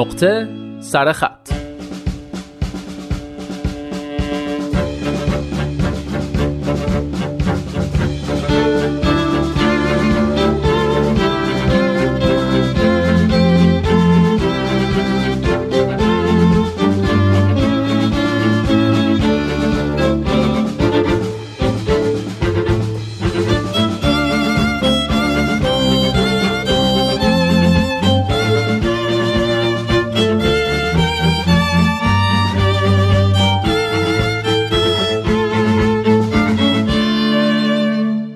نقطه سر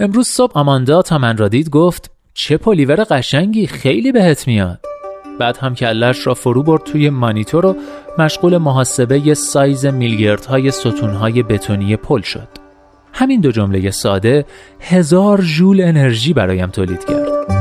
امروز صبح آماندا تا من را دید گفت چه پلیور قشنگی خیلی بهت میاد. بعد هم کلش را فرو برد توی مانیتور و مشغول محاسبه سایز میلیاردهای ستونهای بتونی پل شد. همین دو جمله ساده هزار ژول انرژی برایم تولید کرد.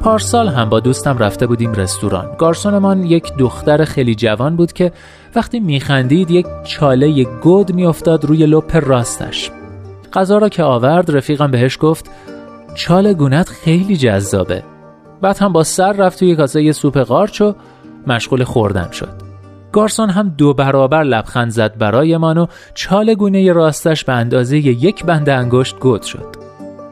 پارسال هم با دوستم رفته بودیم رستوران. گارسونمان یک دختر خیلی جوان بود که وقتی میخندید یک چاله گود میافتاد روی لپ راستش. غذا را که آورد رفیقم بهش گفت چال گونت خیلی جذابه. بعد هم با سر رفت توی کاسه سوپ قارچ و مشغول خوردن شد. گارسون هم دو برابر لبخند زد برایمان و چال گونه راستش به اندازه یک بند انگشت گود شد.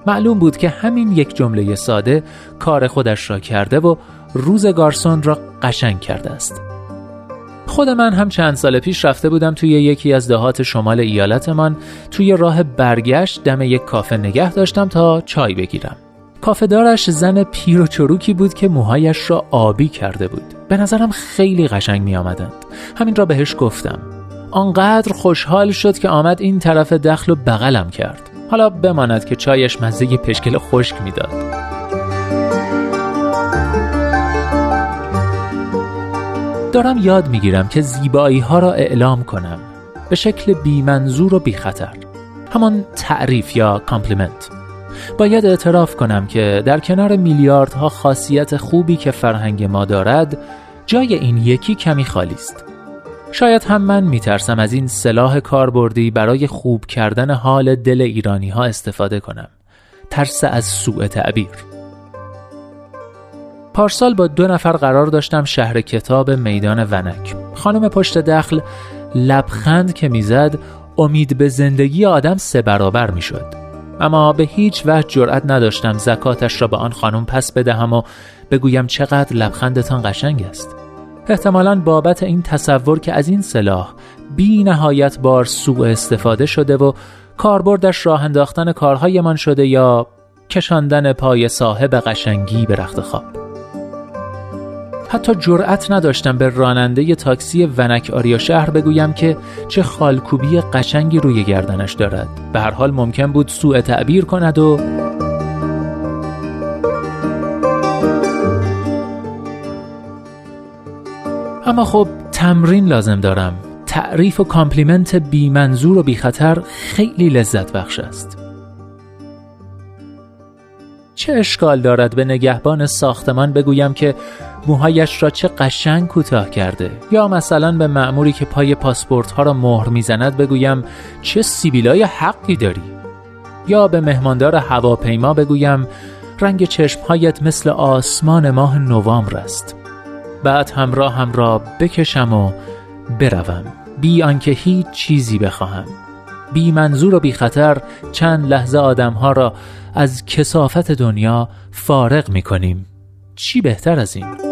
معلوم بود که همین یک جمله ساده کار خودش را کرده و روز گارسون را قشنگ کرده است. خود من هم چند سال پیش رفته بودم توی یکی از دهات شمال ایالتمان توی راه برگشت دم یک کافه نگه داشتم تا چای بگیرم. کافه دارش زن پیر و چروکی بود که موهایش را آبی کرده بود. به نظرم خیلی قشنگ می آمدند همین را بهش گفتم. آنقدر خوشحال شد که آمد این طرف دخل و بغلم کرد. حالا بماند که چایش مزه پشکل خشک می‌داد. دارم یاد می‌گیرم که زیبایی ها را اعلام کنم. به شکل بی منظور و بی خطر همان تعریف یا compliment. باید اعتراف کنم که در کنار میلیاردها خاصیت خوبی که فرهنگ ما دارد جای این یکی کمی خالی است. شاید هم من میترسم از این سلاح کاربردی برای خوب کردن حال دل ایرانی ها استفاده کنم. ترس از سوء تعبیر. پارسال با دو نفر قرار داشتم شهر کتاب میدان ونک. خانم پشت دخل لبخند که می‌زد امید به زندگی آدم سه برابر می‌شد. اما به هیچ وجه جرأت نداشتم زکاتش را به آن خانم پس بدهم و بگویم چقدر لبخندتان قشنگ است. احتمالا بابت این تصور که از این سلاح بی نهایت بار سوء استفاده شده و کاربردش راه انداختن کارهایمان شده یا کشاندن پای صاحب قشنگی به رخت خواب. حتی جرأت نداشتم به راننده تاکسی ونک آریا شهر بگویم که چه خالکوبی قشنگی روی گردنش دارد. به هر حال ممکن بود سوء تعبیر کند و اما خب تمرین لازم دارم. تعریف و compliment بی منظور و بی خطر خیلی لذت بخش است. چه اشکال دارد به نگهبان ساختمان بگویم که موهایش را چه قشنگ کوتاه کرده. یا مثلا به معموری که پای پاسپورت ها را مهر می‌زند بگویم چه سیبیلای حقی داری؟ یا به مهماندار هواپیما بگویم رنگ چشمهایت مثل آسمان ماه نوامبر است. بعد همراه را بکشم و بروم. بی آنکه هیچ چیزی بخواهم. بی منظور و بی خطر چند لحظه آدمها را از کسافت دنیا فارغ می کنیم چی بهتر از این؟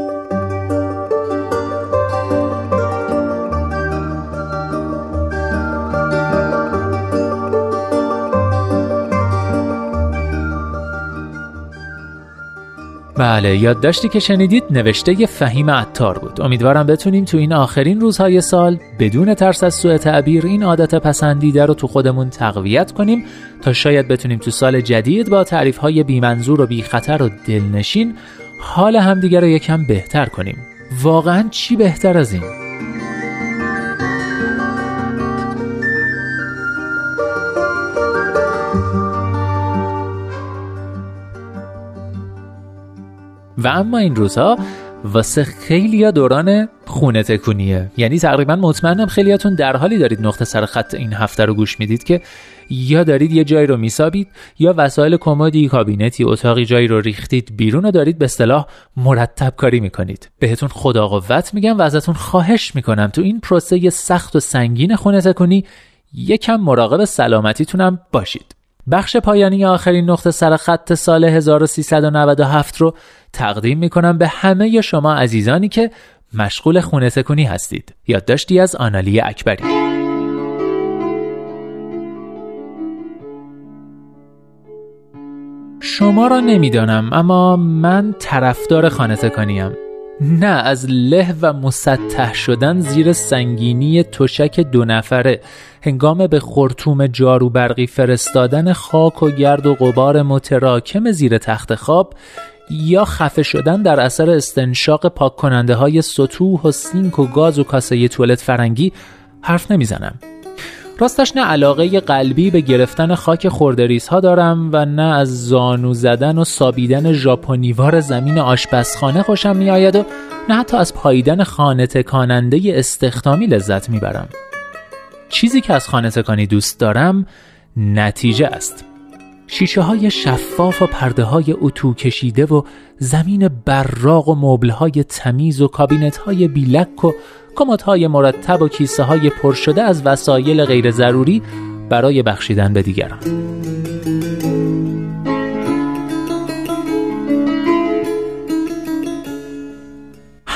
بله یادداشتی که شنیدید نوشته فهیم عطار بود امیدوارم بتونیم تو این آخرین روزهای سال بدون ترس از سوء تعبیر این عادت پسندیده رو تو خودمون تقویت کنیم تا شاید بتونیم تو سال جدید با تعریف های بیمنظور و بی خطر و دلنشین حال همدیگر رو یکم بهتر کنیم واقعا چی بهتر از این؟ و اما این روزها واسه خیلی دوران خونه تکونیه. یعنی تقریبا مطمئنم خیلیاتون در حالی دارید نقطه سر خط این هفته رو گوش می‌دید که یا دارید یه جایی رو میسابید یا وسایل کمدی کابینتی اتاقی جایی رو ریختید بیرون و دارید به اصطلاح مرتب کاری می‌کنید. بهتون خدا قوت میگم و ازتون خواهش می‌کنم تو این پروسه سخت و سنگین خونه تکونی یکم مراقب سلامتیتونم باشید. بخش پایانی آخرین نقطه سر خط سال 1397 رو تقدیم می‌کنم به همه شما عزیزانی که مشغول خونه تکونی هستید. یادداشتی از آنالی اکبری. شما را نمی‌دانم اما من طرفدار خانه تکانیم نه از له و مسطح شدن زیر سنگینی تشک دو نفره. هنگام به جارو برقی فرستادن خاک و گرد و غبار متراکم زیر تخت خواب یا خفه شدن در اثر استنشاق پاک کننده های سطوح و سینک و گاز و کاسه توالت فرنگی حرف نمی‌زنم. راستش نه علاقه قلبی به گرفتن خاک خوردریس ها دارم و نه از زانو زدن و سابیدن ژاپنیوار زمین آشپزخانه خوشم می آید و نه حتی از پاییدن خانه تکاننده استخدامی لذت می‌برم. چیزی که از خانه تکانی دوست دارم نتیجه است. شیشه های شفاف و پرده های اتو کشیده و زمین براق و مبل های تمیز و کابینت های بیلک و های مرتب و کیسه های پر شده از وسایل غیر ضروری برای بخشیدن به دیگران.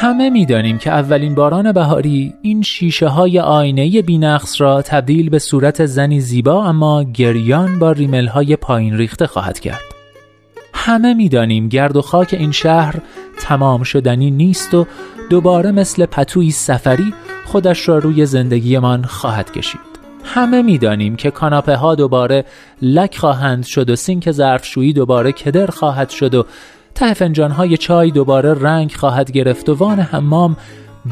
همه می‌دانیم که اولین باران بهاری این شیشه های آینه بینقص را تبدیل به صورت زنی زیبا اما گریان با ریمل های پایین ریخته خواهد کرد. همه می‌دانیم گرد و خاک این شهر تمام شدنی نیست و دوباره مثل پتوی سفری خودش را روی زندگیمان خواهد کشید. همه می‌دانیم که کاناپه ها دوباره لک خواهند شد و سینک ظرفشویی دوباره کدر خواهد شد و ته فنجان های چای دوباره رنگ خواهد گرفت و وان حمام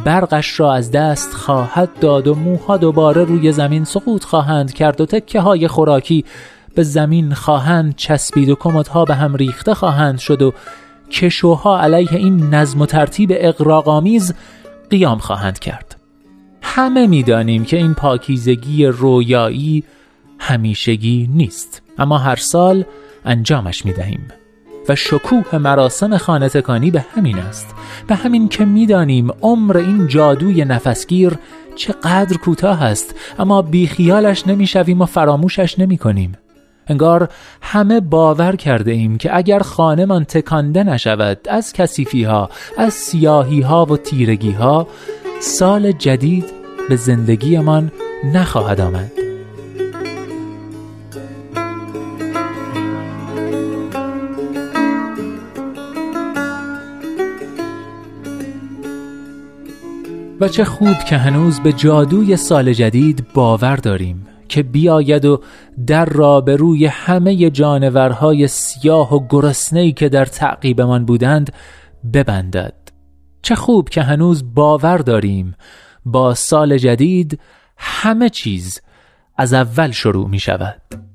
برقش را از دست خواهد داد و موها دوباره روی زمین سقوط خواهند کرد و تکه های خوراکی به زمین خواهند چسبید و کمدها به هم ریخته خواهند شد و کشوها علیه این نظم و ترتیب اقراقامیز قیام خواهند کرد. همه می‌دانیم که این پاکیزگی رویایی همیشگی نیست اما هر سال انجامش می دهیم و شکوه مراسم خانه تکانی به همین است. به همین که می‌دانیم عمر این جادوی نفسگیر چقدر کوتاه است اما بیخیالش نمی‌شویم و فراموشش نمی کنیم انگار همه باور کرده ایم که اگر خانه من تکانده نشود از کسیفی ها از سیاهی ها و تیرگی ها سال جدید به زندگیمان نخواهد آمد. و چه خوب که هنوز به جادوی سال جدید باور داریم که بیاید و در را به روی همه جانورهای سیاه و گرسنه‌ای که در تعقیبمان بودند ببندد. چه خوب که هنوز باور داریم با سال جدید همه چیز از اول شروع می شود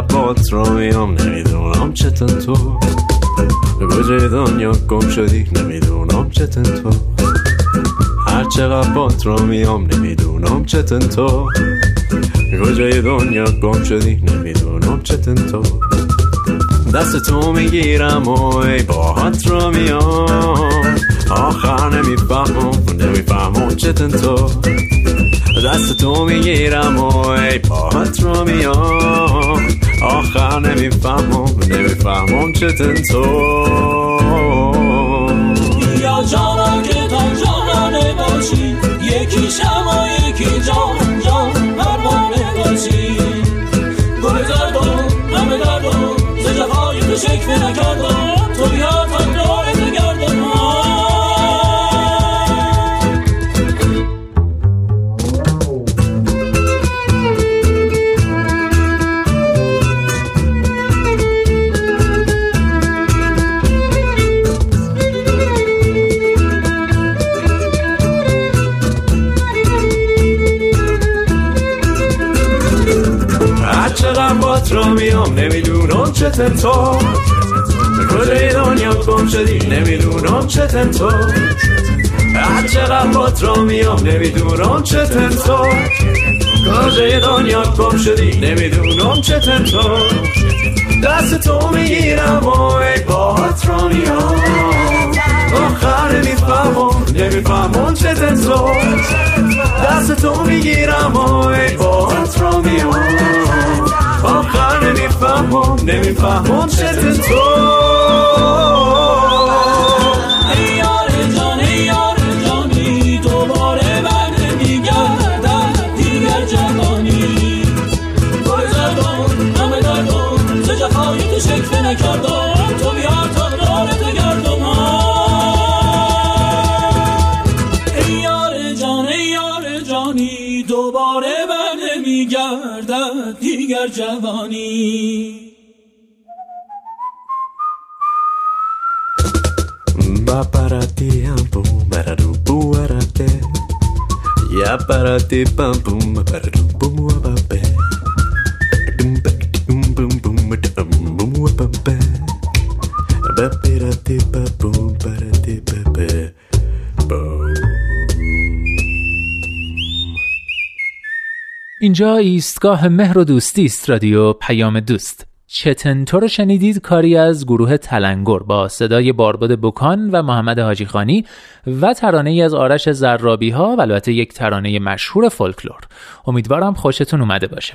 چقدر بات رو میام نمی‌دونم چطور تو. کجای دنیا گم شدی نمی‌دونم چطور تو. هر چقدر بات رو میام نمی‌دونم چطور تو. کجای دنیا گم شدی نمی‌دونم چطور تو. دست تو می‌گیرم و ای باهات رو میام. آخر نمی‌فهمم نمی‌فهمم چطور تو. دست تو می‌گیرم و ای پاهت رو میام. آخر نمی‌فهمم نمی‌فهمم چه تو یا جانا که تا جانانه باشی یکی شما یکی جان جان پروانه باشی. گل زرد و همه درد و زجفای تو شکفه نکردم تو بیا را میام نمی‌دونم چه تو کجای دنیا گم شدی نمی‌دونم چه تو هر چقدر را میام نمی‌دونم چه تو کجای دنیا گم شدی نمی‌دونم چه تو دست تو می‌گیرم و ای پات را میام آخر نمی‌فهمم نمی‌فهمم چه تو دست تو می‌گیرم و ای را میام آخر نمی‌فهمم نمی‌فهمم چه تو دیگر جوانی Ba para ti pum para du bu para te Ya para ti pam pum para du bum ba be Dum ba dum bum bum dum اینجا ایستگاه مهر و دوستی است رادیو پیام دوست. چتنتو رو شنیدید کاری از گروه تلنگر با صدای بارباد بکان و محمد حاجی خانی و ترانه ای از آرش زرابی ها و البته یک ترانه مشهور فولکلور. امیدوارم خوشتون اومده باشه.